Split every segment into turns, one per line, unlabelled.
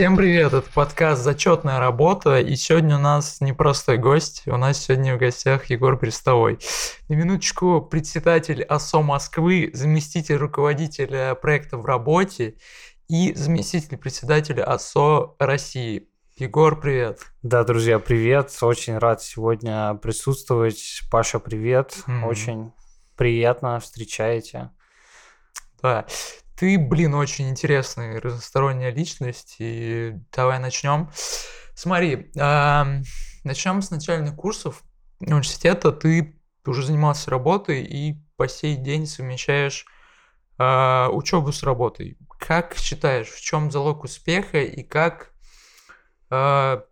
Всем привет, это подкаст «Зачетная работа», и сегодня у нас непростой гость, у нас сегодня в гостях Егор Престовой. На минуточку, председатель ОСО Москвы, заместитель руководителя проекта в работе и заместитель председателя ОСО России. Егор, привет.
Да, друзья, привет. Очень рад сегодня присутствовать. Паша, привет. Mm-hmm. Очень приятно встречаете.
Да. Ты, блин, очень интересная разносторонняя личность, и давай начнем. Смотри, начнем с начальных курсов университета. Ты уже занимался работой и по сей день совмещаешь э, учебу с работой. Как считаешь, в чем залог успеха и как э,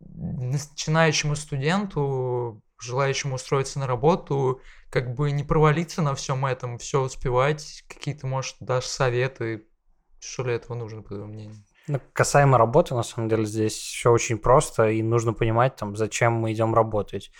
начинающему студенту, желающему устроиться на работу, как бы не провалиться на всем этом, все успевать, какие-то, может, дашь советы, что ли этого нужно, по твоему мнению?
Ну, касаемо работы, на самом деле, здесь все очень просто, и нужно понимать, там, зачем мы идем работать.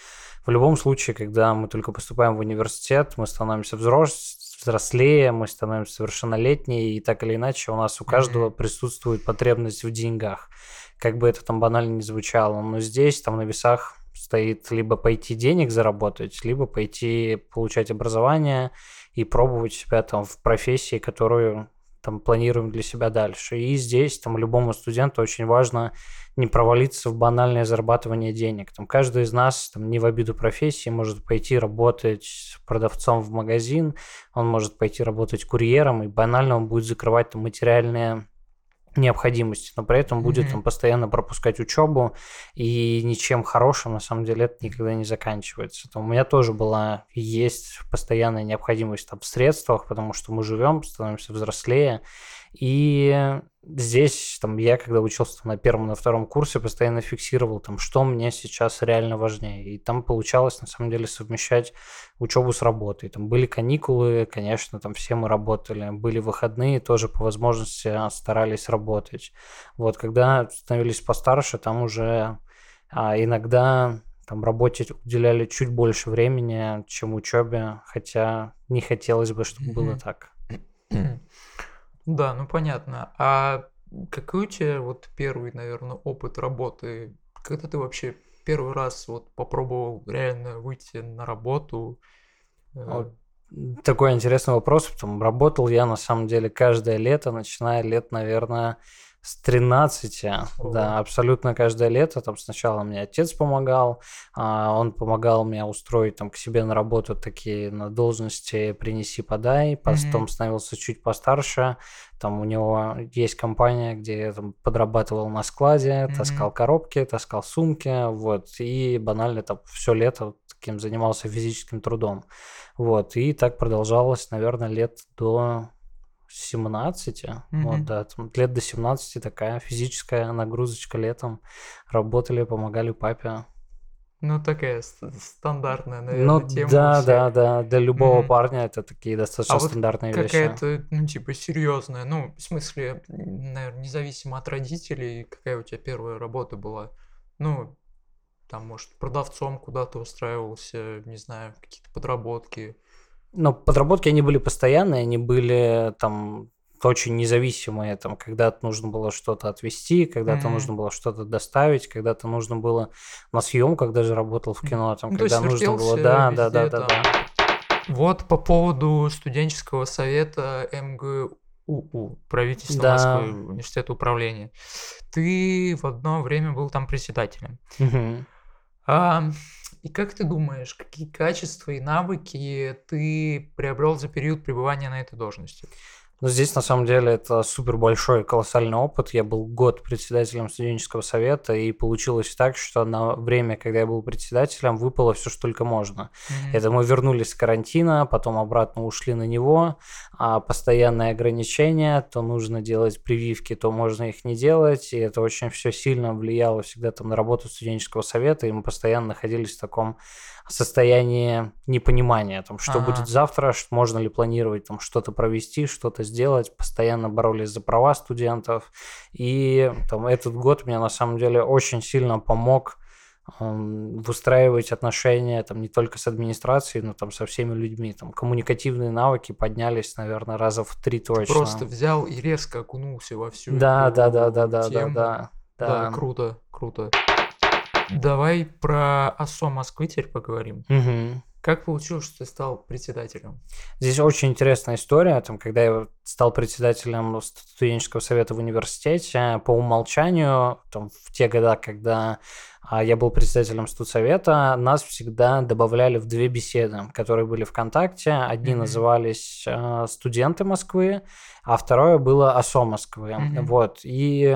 В любом случае, когда мы только поступаем в университет, мы становимся взрос... взрослее, мы становимся совершеннолетние, и так или иначе у нас у каждого mm-hmm. присутствует потребность в деньгах. Как бы это там банально не звучало, но здесь, там, на весах стоит либо пойти денег заработать, либо пойти получать образование и пробовать себя там в профессии, которую там планируем для себя дальше. И здесь там любому студенту очень важно не провалиться в банальное зарабатывание денег. Там каждый из нас, там, не в обиду профессии, может пойти работать продавцом в магазин, он может пойти работать курьером, и банально он будет закрывать там материальные необходимости, но при этом mm-hmm. будет там постоянно пропускать учебу, и ничем хорошим на самом деле это никогда не заканчивается. Там у меня тоже была есть постоянная необходимость там, в средствах, потому что мы живем, становимся взрослее, и здесь там я, когда учился там, на первом, на втором курсе, постоянно фиксировал, там, что мне сейчас реально важнее. И там получалось, на самом деле, совмещать учебу с работой. Там были каникулы, конечно, там все мы работали. Были выходные, тоже по возможности старались работать. Вот, когда становились постарше, там уже а, иногда там работе уделяли чуть больше времени, чем учебе, хотя не хотелось бы, чтобы было так.
Да, ну понятно. А какой у тебя вот первый, наверное, опыт работы? Когда ты вообще первый раз вот попробовал реально выйти на работу?
Э, вот. Такой интересный вопрос. Потом работал я на самом деле каждое лето, начиная лет, наверное, с 13, О. да, абсолютно каждое лето. Там сначала мне отец помогал, а он помогал мне устроить там к себе на работу такие на должности принеси подай. Потом mm-hmm. становился чуть постарше. Там у него есть компания, где я там подрабатывал на складе, mm-hmm. таскал коробки, таскал сумки, вот, и банально там все лето таким занимался физическим трудом. Вот, и так продолжалось, наверное, лет до 17, mm-hmm. вот, да, там, лет до 17 такая физическая нагрузочка летом. Работали, помогали папе.
Ну, такая стандартная, наверное, ну, тема.
Да, да, да. Для любого mm-hmm. парня это такие достаточно а стандартные
вот
вещи.
Какая-то, ну, типа, серьезная. Ну, в смысле, наверное, независимо от родителей, какая у тебя первая работа была. Ну, там, может, продавцом куда-то устраивался, не знаю, какие-то подработки.
Но подработки, они были постоянные, они были там очень независимые, там, когда-то нужно было что-то отвезти, когда-то mm-hmm. нужно было что-то доставить, когда-то нужно было на съемках даже работал в кино, там, ну, когда нужно было, да, да, да, да, да.
Вот по поводу студенческого совета МГУ, правительства да. Москвы, университета управления. Ты в одно время был там председателем.
Угу.
А, и как ты думаешь, какие качества и навыки ты приобрел за период пребывания на этой должности?
Но здесь, на самом деле, это супер большой, колоссальный опыт. Я был год председателем студенческого совета, и получилось так, что на время, когда я был председателем, выпало все, что только можно. Mm-hmm. Это мы вернулись с карантина, потом обратно ушли на него, а постоянные ограничения, то нужно делать прививки, то можно их не делать, и это очень все сильно влияло всегда там на работу студенческого совета, и мы постоянно находились в таком состояние непонимания, там, что ага. будет завтра, можно ли планировать там что-то провести, что-то сделать, постоянно боролись за права студентов, и там этот год мне на самом деле очень сильно помог выстраивать отношения там не только с администрацией, но там со всеми людьми. Там коммуникативные навыки поднялись, наверное, раза в три точно.
Просто взял и резко окунулся во всю
да,
эту
да, да, да, да,
тему.
да, да,
Да, круто, круто. Давай про ОСО Москвы теперь поговорим.
Мгм.
Как получилось, что ты стал председателем?
Здесь очень интересная история. Там, когда я стал председателем студенческого совета в университете, по умолчанию, там, в те года, когда а, я был председателем студсовета, нас всегда добавляли в две беседы, которые были ВКонтакте. Одни
Мгм.
назывались а, «Студенты Москвы», а второе было «ОСО Москвы».
Мгм.
Вот. И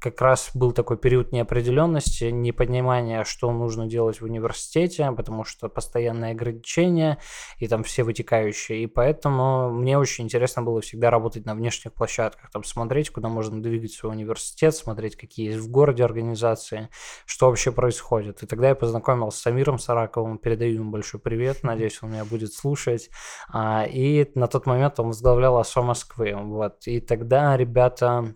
как раз был такой период неопределенности, непонимания, что нужно делать в университете, потому что постоянные ограничения и там все вытекающие. И поэтому мне очень интересно было всегда работать на внешних площадках, там смотреть, куда можно двигаться в университет, смотреть, какие есть в городе организации, что вообще происходит. И тогда я познакомился с Амиром Сараковым, передаю ему большой привет, надеюсь, он меня будет слушать. А, И на тот момент он возглавлял ОСО Москвы. Вот. И тогда ребята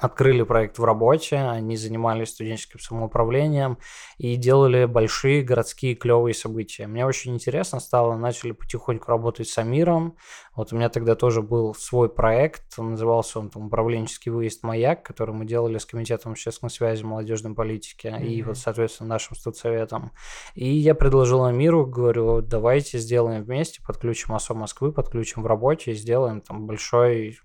открыли проект в работе, они занимались студенческим самоуправлением и делали большие городские клевые события. Мне очень интересно стало, начали потихоньку работать с Амиром. Вот у меня тогда тоже был свой проект, назывался он там «Управленческий выезд «Маяк», который мы делали с Комитетом общественной связи, молодежной политики mm-hmm. и вот, соответственно, нашим студсоветом. И я предложил Амиру, говорю, давайте сделаем вместе, подключим ОСО Москвы, подключим в работе и сделаем там большой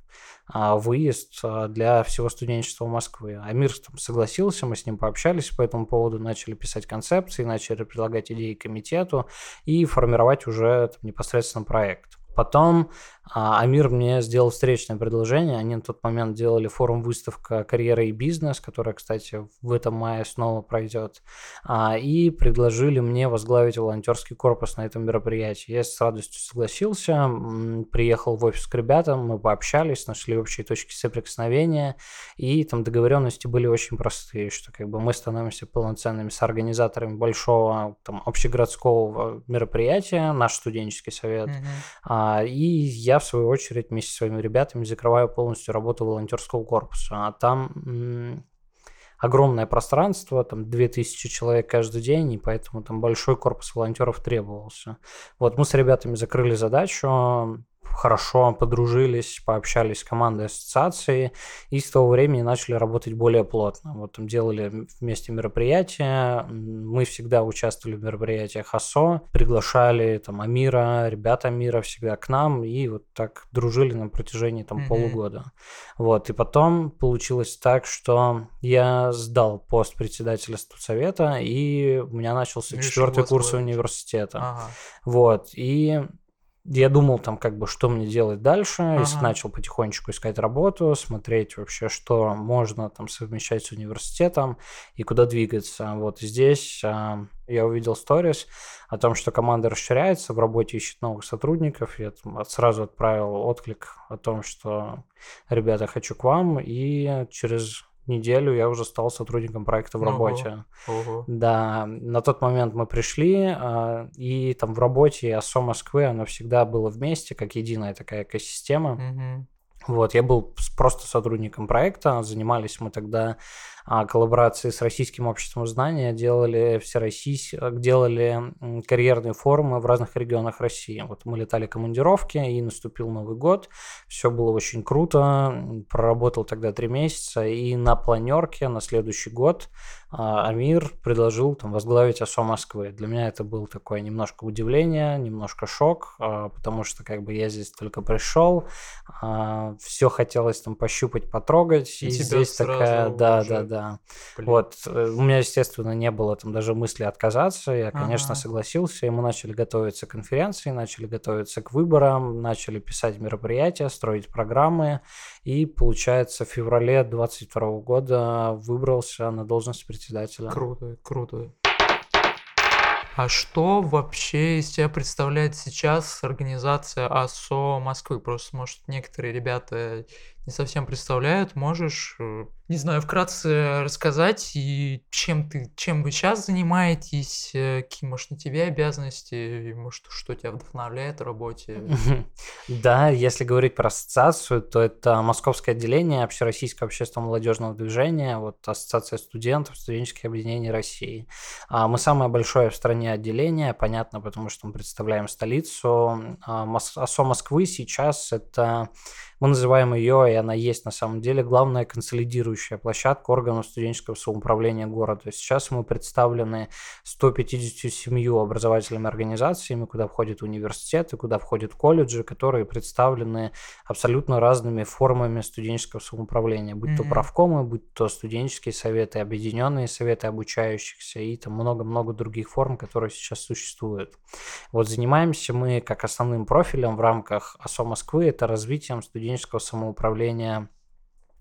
а, выезд а, для всего студенчества Москвы. Амир там согласился, мы с ним пообщались по этому поводу, начали писать концепции, начали предлагать идеи комитету и формировать уже там, непосредственно проект. Потом а, Амир мне сделал встречное предложение. Они на тот момент делали форум-выставка «Карьера и бизнес», которая, кстати, в этом мае снова пройдет. А, и предложили мне возглавить волонтерский корпус на этом мероприятии. Я с радостью согласился, приехал в офис к ребятам, мы пообщались, нашли общие точки соприкосновения, и там договоренности были очень простые, что как бы мы становимся полноценными соорганизаторами большого там, общегородского мероприятия, наш студенческий совет, mm-hmm. И я в свою очередь вместе со своими ребятами закрываю полностью работу волонтерского корпуса. А там огромное пространство, там 2000 человек каждый день, и поэтому там большой корпус волонтеров требовался. Вот мы с ребятами закрыли задачу, хорошо подружились, пообщались с командой ассоциации и с того времени начали работать более плотно. Вот там делали вместе мероприятия, мы всегда участвовали в мероприятиях АСО, приглашали там Амира, ребята Амира всегда к нам и вот так дружили на протяжении там mm-hmm. полугода. Вот, и потом получилось так, что я сдал пост председателя студсовета и у меня начался четвертый курс университета. Ага. Вот, и я думал там как бы, что мне делать дальше, ага. и начал потихонечку искать работу, смотреть вообще, что можно там совмещать с университетом и куда двигаться. Вот здесь а, я увидел сторис о том, что команда расширяется, в работе ищет новых сотрудников. Я там сразу отправил отклик о том, что ребята, хочу к вам, и через неделю я уже стал сотрудником проекта в работе. Ого, ого. Да, на тот момент мы пришли, а, и там в работе ОСО Москвы, оно всегда было вместе, как единая такая экосистема. Угу. Вот, я был просто сотрудником проекта, занимались мы тогда коллаборации с Российским обществом знания, делали всероссийс... делали карьерные форумы в разных регионах России. Вот мы летали командировки, и наступил Новый год, все было очень круто, проработал тогда три месяца, и на планерке на следующий год а, Амир предложил там возглавить ОСО Москвы. Для меня это было такое немножко удивление, немножко шок, а, потому что как бы я здесь только пришел, все хотелось там пощупать, потрогать, и, и здесь такая, да, да, да да. Блин. Вот, э, у меня, естественно, не было там даже мысли отказаться, я, конечно, ага. согласился, и мы начали готовиться к конференции, начали готовиться к выборам, начали писать мероприятия, строить программы, и, получается, в феврале 22 года выбрался на должность председателя.
Круто, круто. А что вообще из себя представляет сейчас организация АСО Москвы? Просто, может, некоторые ребята не совсем представляют. Можешь, э, не знаю, вкратце рассказать, и чем ты, чем вы сейчас занимаетесь, э, какие, может, на тебе обязанности, может, что тебя вдохновляет в работе?
Да, если говорить про ассоциацию, то это Московское отделение Общероссийского общественного молодежного движения, вот Ассоциация студентов, студенческих объединений России. А мы самое большое в стране отделение, понятно, потому что мы представляем столицу. А АСО Москвы сейчас это мы называем ее, и она есть на самом деле, главная консолидирующая площадка органов студенческого самоуправления города. Сейчас мы представлены 157 образовательными организациями, куда входят университеты, куда входят колледжи, которые представлены абсолютно разными формами студенческого самоуправления, будь mm-hmm. то правкомы, будь то студенческие советы, объединенные советы обучающихся и там много-много других форм, которые сейчас существуют. Вот занимаемся мы как основным профилем в рамках ОСО Москвы, это развитием студенческого студенческого самоуправления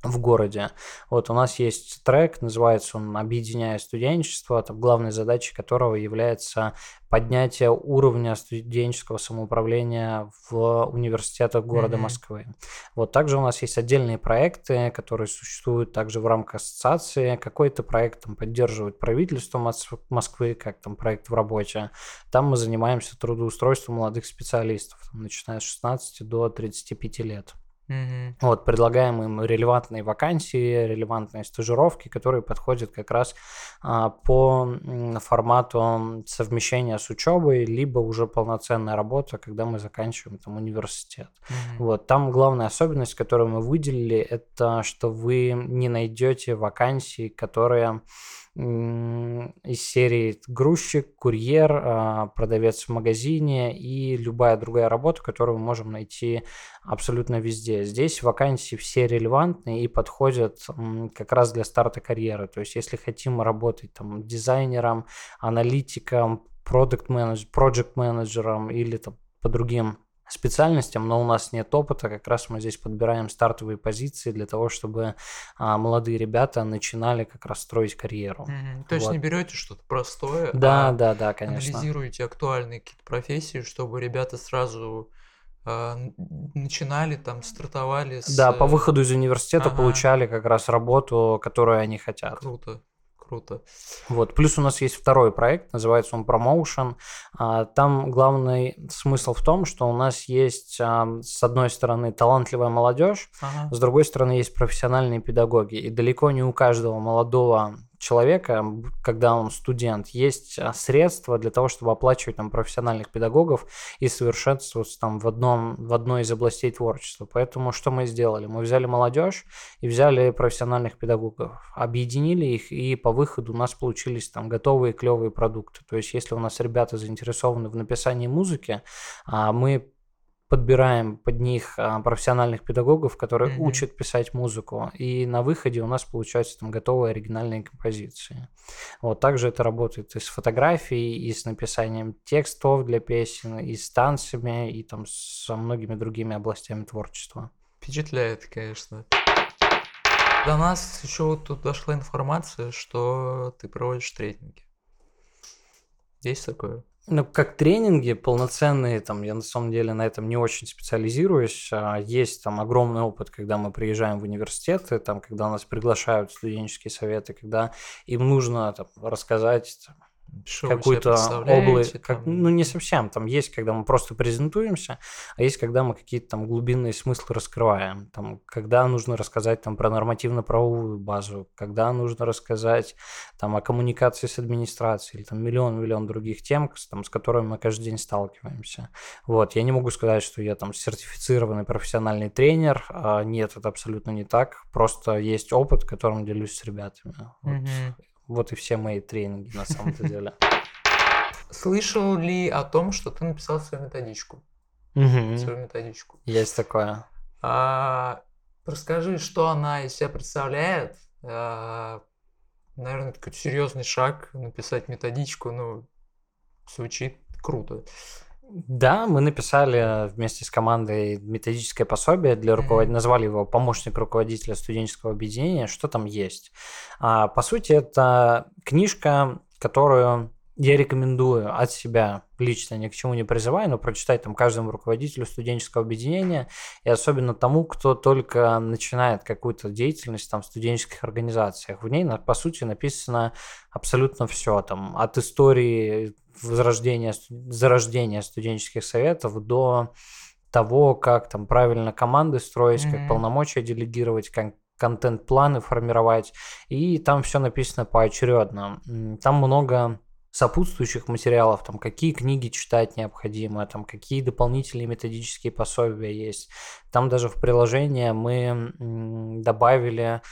в городе. Вот у нас есть трек, называется он «Объединяя студенчество», там, главной задачей которого является поднятие уровня студенческого самоуправления в университетах города mm-hmm. Москвы. Вот также у нас есть отдельные проекты, которые существуют также в рамках ассоциации. Какой-то проект там поддерживает правительство Москвы, как там проект в работе. Там мы занимаемся трудоустройством молодых специалистов, там, начиная с 16 до 35 лет.
Угу.
Вот, предлагаем им релевантные вакансии, релевантные стажировки, которые подходят как раз а, по формату совмещения с учебой, либо уже полноценная работа, когда мы заканчиваем там университет. Угу. Вот, там главная особенность, которую мы выделили, это что вы не найдете вакансии, которые из серии грузчик, курьер, а, продавец в магазине и любая другая работа, которую мы можем найти абсолютно везде. Здесь вакансии все релевантные и подходят как раз для старта карьеры. То есть, если хотим работать там дизайнером, аналитиком, продукт менеджером, project менеджером или там по другим специальностям, но у нас нет опыта, как раз мы здесь подбираем стартовые позиции для того, чтобы а, молодые ребята начинали как раз строить карьеру.
Mm-hmm. То есть вот. не берете что-то простое,
да, а да, да, конечно.
анализируете актуальные какие-то профессии, чтобы ребята сразу а, начинали там, стартовали с...
Да, по выходу из университета ага. получали как раз работу, которую они хотят.
Круто круто.
Вот. Плюс у нас есть второй проект, называется он Promotion. А, там главный смысл в том, что у нас есть, а, с одной стороны, талантливая молодежь, ага. с другой стороны, есть профессиональные педагоги. И далеко не у каждого молодого человека, когда он студент, есть а, средства для того, чтобы оплачивать там профессиональных педагогов и совершенствоваться там в, одном, в одной из областей творчества. Поэтому что мы сделали? Мы взяли молодежь и взяли профессиональных педагогов, объединили их, и по выходу у нас получились там готовые клевые продукты. То есть если у нас ребята заинтересованы в написании музыки, а, мы подбираем под них а, профессиональных педагогов, которые mm-hmm. учат писать музыку, и на выходе у нас получаются там готовые оригинальные композиции. Вот также это работает и с фотографией, и с написанием текстов для песен, и с танцами, и там со многими другими областями творчества.
Впечатляет, конечно. До нас еще вот тут дошла информация, что ты проводишь тренинги. Есть такое?
Ну, как тренинги полноценные, там, я на самом деле на этом не очень специализируюсь. А есть там огромный опыт, когда мы приезжаем в университеты, там, когда нас приглашают студенческие советы, когда им нужно там, рассказать там, какую-то область. Как, ну, не совсем. Там есть, когда мы просто презентуемся, а есть, когда мы какие-то там глубинные смыслы раскрываем. Там, когда нужно рассказать там, про нормативно-правовую базу, когда нужно рассказать там, о коммуникации с администрацией, или там миллион-миллион других тем, там, с которыми мы каждый день сталкиваемся. Вот. Я не могу сказать, что я там сертифицированный профессиональный тренер. А нет, это абсолютно не так. Просто есть опыт, которым делюсь с ребятами. Вот. Mm-hmm. Вот и все мои тренинги на самом-то деле.
Слышал ли о том, что ты написал свою методичку?
Свою
методичку.
Есть такое.
А, расскажи, что она из себя представляет. А, наверное, такой серьезный шаг написать методичку. Ну, звучит круто.
Да, мы написали вместе с командой методическое пособие для руководителя, назвали его помощник руководителя студенческого объединения. Что там есть? А, по сути, это книжка, которую я рекомендую от себя лично ни к чему не призываю, но прочитать там каждому руководителю студенческого объединения и особенно тому, кто только начинает какую-то деятельность там в студенческих организациях. В ней, по сути, написано абсолютно все там от истории возрождения, зарождения студенческих советов до того, как там правильно команды строить,
Мгм.
как полномочия делегировать, как контент-планы формировать, и там все написано поочередно. Там много сопутствующих материалов, там какие книги читать необходимо, там какие дополнительные методические пособия есть. Там даже в приложение мы добавили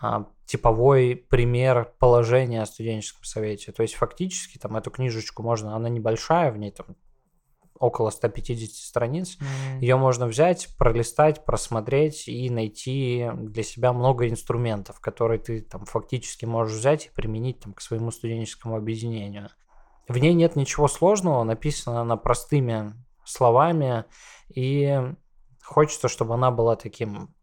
а, типовой пример положения о студенческом совете. То есть фактически там эту книжечку можно, она небольшая, в ней там около 150 страниц,
М.
ее можно взять, пролистать, просмотреть и найти для себя много инструментов, которые ты там фактически можешь взять и применить там к своему студенческому объединению. В ней нет ничего сложного, написано она простыми словами, и хочется, чтобы она была таким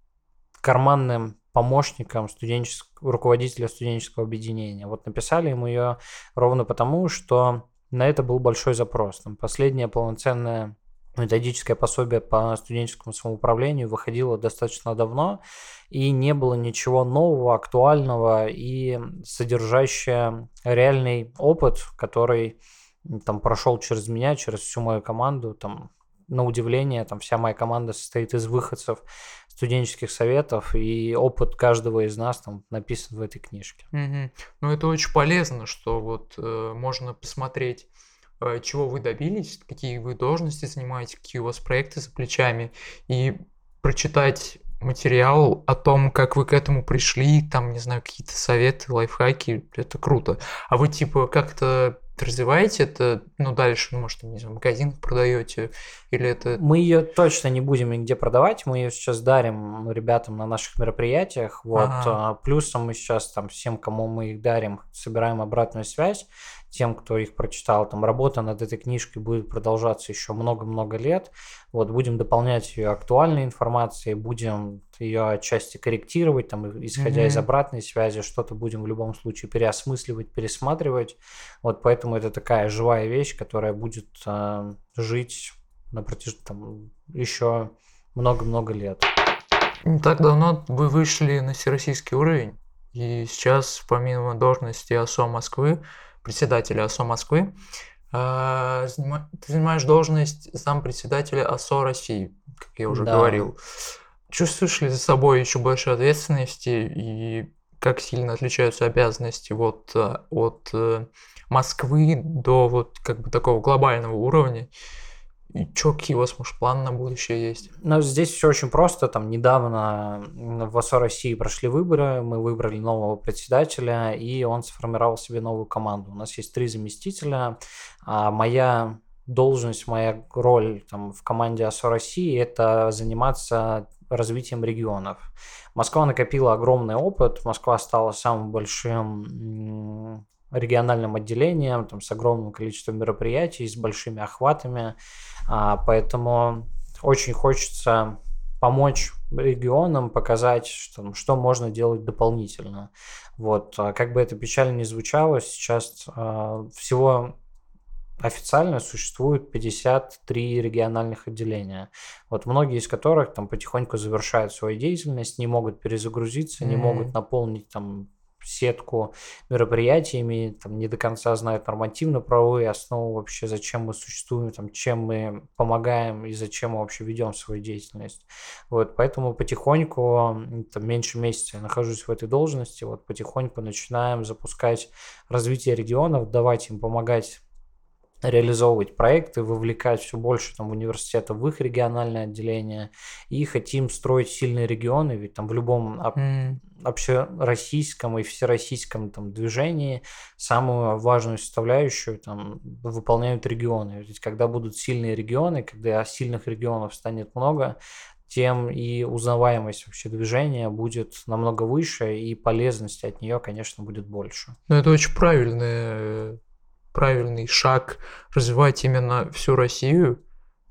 карманным помощником студенческого, руководителя студенческого объединения. Вот написали ему ее ровно потому, что на это был большой запрос. Там последнее полноценное методическое пособие по студенческому самоуправлению выходило достаточно давно, и не было ничего нового, актуального и содержащее реальный опыт, который там прошел через меня, через всю мою команду, там на удивление, там вся моя команда состоит из выходцев студенческих советов, и опыт каждого из нас там написан в этой книжке.
Мгм. Ну, это очень полезно, что вот э, можно посмотреть, э, чего вы добились, какие вы должности занимаете, какие у вас проекты за плечами, и прочитать материал о том, как вы к этому пришли, там, не знаю, какие-то советы, лайфхаки, это круто. А вы, типа, как-то развиваете это, ну, дальше, ну, может, не знаю, в магазинах продаете, или это...
Мы ее точно не будем нигде продавать, мы ее сейчас дарим ребятам на наших мероприятиях. Вот.
Ага.
а, Плюсом мы сейчас там всем, кому мы их дарим, собираем обратную связь. Тем, кто их прочитал, там работа над этой книжкой будет продолжаться еще много-много лет. Вот будем дополнять ее актуальной информацией, будем ее отчасти корректировать, там, исходя из
Мгм.
обратной связи, что-то будем в любом случае переосмысливать, пересматривать. Вот поэтому это такая живая вещь, которая будет а, жить на протяжении там, еще много-много лет.
Не так давно вы вышли на всероссийский уровень, и сейчас, помимо должности ОСО Москвы, председателя ОСО Москвы, занима- ты занимаешь должность зампредседателя ОСО России, как я уже
Да.
говорил. Чувствуешь ли за собой еще больше ответственности, и как сильно отличаются обязанности вот э, от э, Москвы до вот как бы такого глобального уровня? И чё, какие у вас, может, планы на будущее есть?
Но здесь все очень просто. Там недавно в ОСО России прошли выборы, мы выбрали нового председателя, и он сформировал себе новую команду. У нас есть три заместителя. А моя должность, моя роль там, в команде ОСО России – это заниматься развитием регионов. Москва накопила огромный опыт. Москва стала самым большим региональным отделением там, с огромным количеством мероприятий, с большими охватами. А, поэтому очень хочется помочь регионам, показать, что, что можно делать дополнительно. Вот, а как бы это печально не звучало, сейчас а, всего официально существует 53 региональных отделения. Вот многие из которых там потихоньку завершают свою деятельность, не могут перезагрузиться, не
Мгм.
могут наполнить там сетку мероприятиями, там не до конца знают нормативно-правовые основы вообще, зачем мы существуем, там, чем мы помогаем и зачем мы вообще ведем свою деятельность. Вот, поэтому потихоньку, там, меньше месяца я нахожусь в этой должности, вот потихоньку начинаем запускать развитие регионов, давать им помогать реализовывать проекты, вовлекать все больше там университетов в их региональное отделение и хотим строить сильные регионы, ведь там в любом об-
М,
общероссийском и всероссийском там движении самую важную составляющую там выполняют регионы. Ведь когда будут сильные регионы, когда сильных регионов станет много, тем и узнаваемость вообще движения будет намного выше, и полезности от нее, конечно, будет больше.
Ну, это очень правильный, правильный шаг развивать именно всю Россию,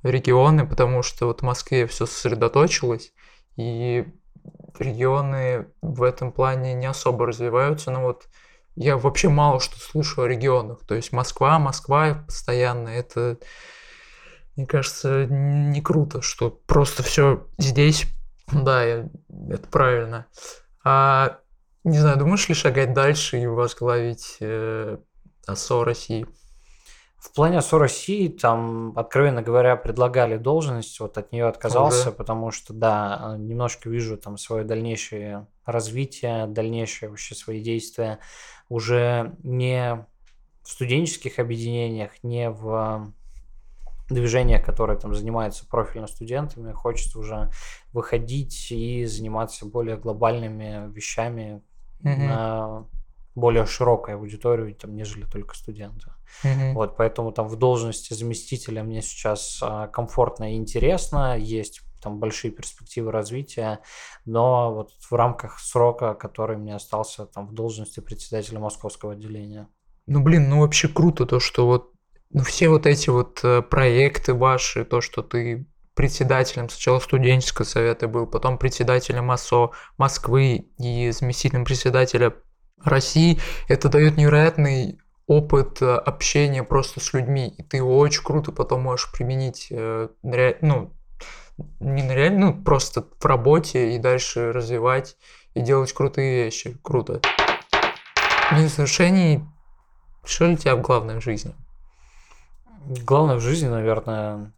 регионы, потому что вот в Москве все сосредоточилось, и регионы в этом плане не особо развиваются. Но вот я вообще мало что слышу о регионах. То есть Москва, Москва постоянно. Это, мне кажется, не круто, что просто все здесь. Да, я- это правильно. А не знаю, думаешь ли шагать дальше и возглавить э, ОСО России?
В плане СО России, там, откровенно говоря, предлагали должность, вот от нее отказался, Уже? потому что, да, немножко вижу там свое дальнейшее развитие, дальнейшее вообще свои действия уже не в студенческих объединениях, не в движениях, которые там занимаются профильно студентами, хочется уже выходить и заниматься более глобальными вещами mm-hmm. на более широкой аудиторию, там, нежели только студенты. Mm-hmm. Вот, поэтому там в должности заместителя мне сейчас а, комфортно и интересно, есть там большие перспективы развития, но вот в рамках срока, который мне остался там в должности председателя московского отделения.
Ну, блин, ну вообще круто то, что вот ну, все вот эти вот э, проекты ваши, то, что ты председателем сначала студенческого совета был, потом председателем МАСО Москвы и заместителем председателя России, это дает невероятный опыт э, общения просто с людьми, и ты его очень круто потом можешь применить, э, ну, не на реально, ну, просто в работе и дальше развивать и делать крутые вещи. Круто. Из отношений, что для тебя главное в жизни?
Главное в жизни, наверное,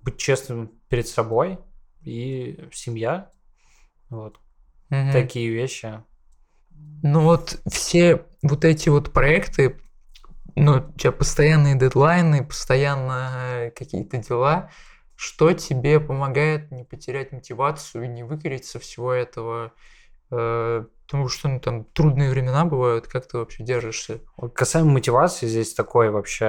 быть честным перед собой и семья. Вот. Угу. Такие вещи.
Ну вот все вот эти вот проекты, ну, у тебя постоянные дедлайны, постоянно какие-то дела, что тебе помогает не потерять мотивацию и не выгореть со всего этого? Э, потому что ну, там трудные времена бывают, как ты вообще держишься?
Касаемо мотивации, здесь такой вообще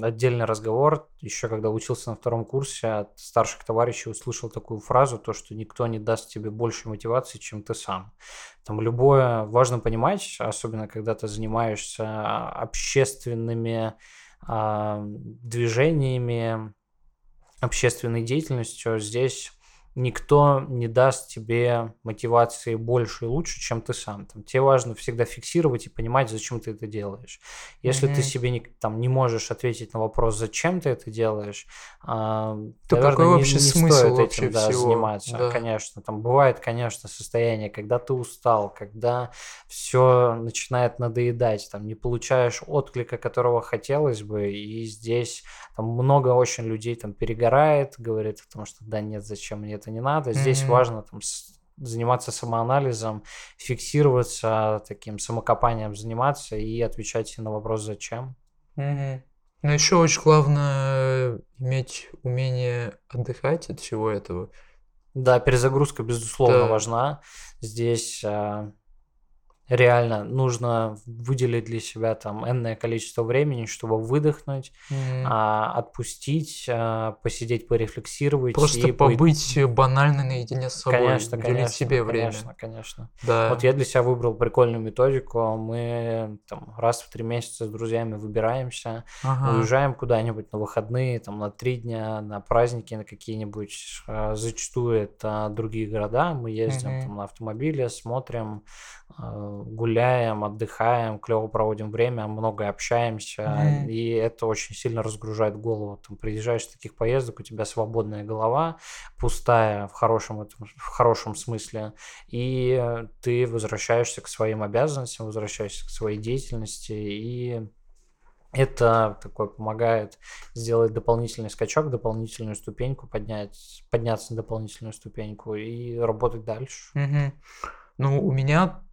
отдельный разговор. Еще когда учился на втором курсе, от старших товарищей услышал такую фразу, то, что никто не даст тебе больше мотивации, чем ты сам. Там любое важно понимать, особенно когда ты занимаешься общественными а, движениями, общественной деятельностью, здесь никто не даст тебе мотивации больше и лучше, чем ты сам. Там, тебе важно всегда фиксировать и понимать, зачем ты это делаешь. Если mm-hmm. ты себе не, там, не можешь ответить на вопрос, зачем ты это делаешь, а,
то наверное, какой вообще не, не смысл стоит вообще этим да,
всего? заниматься. Да. Конечно, там бывает, конечно, состояние, когда ты устал, когда все начинает надоедать, там не получаешь отклика, которого хотелось бы, и здесь там много очень людей там перегорает, говорит о том, что да нет, зачем мне это не надо. Здесь mm-hmm. важно там заниматься самоанализом, фиксироваться таким самокопанием, заниматься и отвечать на вопрос «зачем?».
Угу. Но еще очень главное иметь умение отдыхать от всего этого.
Да, перезагрузка, безусловно, да. важна. Здесь а, реально нужно выделить для себя там энное количество времени, чтобы выдохнуть, mm-hmm. а, отпустить, а, посидеть, порефлексировать.
Просто и побыть по... банально наедине с собой, конечно, уделить конечно, себе время.
Конечно, конечно. Да. Вот я для себя выбрал прикольную методику. Мы там раз в три месяца с друзьями выбираемся, ага. уезжаем куда-нибудь на выходные, там на три дня, на праздники, на какие-нибудь, а, зачастую это другие города. Мы ездим mm-hmm. там на автомобиле, смотрим Э, гуляем, отдыхаем, клево проводим время, много общаемся, mm-hmm. и это очень сильно разгружает голову. Там приезжаешь с таких поездок, у тебя свободная голова, пустая в хорошем, в хорошем смысле, и ты возвращаешься к своим обязанностям, возвращаешься к своей деятельности, и это такой помогает сделать дополнительный скачок, дополнительную ступеньку, поднять, подняться на дополнительную ступеньку и работать дальше.
Угу. Ну, у меня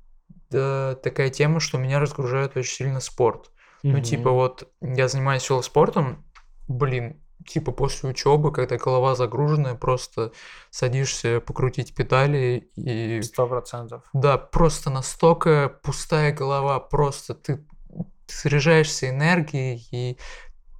э, такая тема, что меня разгружает очень сильно спорт. Mm-hmm. Ну, типа, вот я занимаюсь велоспортом, блин, типа после учебы, когда голова загруженная, просто садишься покрутить педали и...
Сто процентов.
Да, просто настолько пустая голова, просто ты, ты заряжаешься энергией, и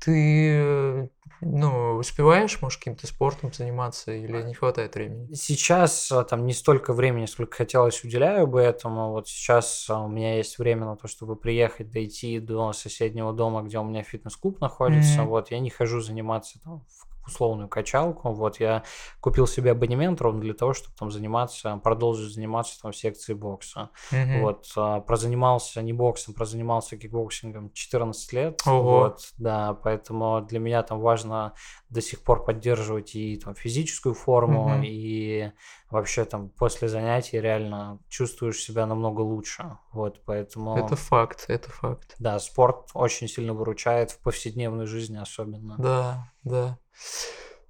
ты ну, успеваешь, может, каким-то спортом заниматься или не хватает времени?
Сейчас а, там не столько времени, сколько хотелось, уделяю бы этому. Вот сейчас а, у меня есть время на то, чтобы приехать, дойти до соседнего дома, где у меня фитнес-клуб находится. Mm-hmm. Вот я не хожу заниматься там в условную качалку. Вот я купил себе абонемент ровно для того, чтобы там заниматься, продолжить заниматься там в секции бокса.
Мгм.
Вот, а, прозанимался не боксом, прозанимался кикбоксингом 14 лет.
Ого.
Вот, да, поэтому для меня там важно до сих пор поддерживать и там физическую форму,
Мгм.
и вообще там после занятий реально чувствуешь себя намного лучше. Вот, поэтому...
Это факт, это факт.
Да, спорт очень сильно выручает в повседневной жизни особенно.
Да, да.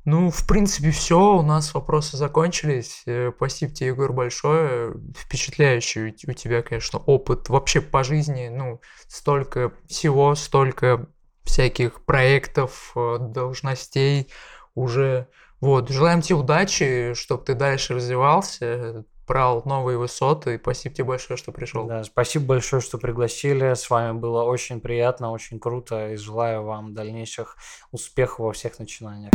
Ну, в принципе, все. У нас вопросы закончились. Э, Спасибо тебе, Егор, большое. Впечатляющий у тебя, конечно, опыт вообще по жизни. Ну, столько всего, столько всяких проектов, э, должностей уже. Вот, желаем тебе удачи, чтобы ты дальше развивался, брал новые высоты. Спасибо тебе большое, что пришел.
Да, спасибо большое, что пригласили. С вами было очень приятно, очень круто. И желаю вам дальнейших успехов во всех начинаниях.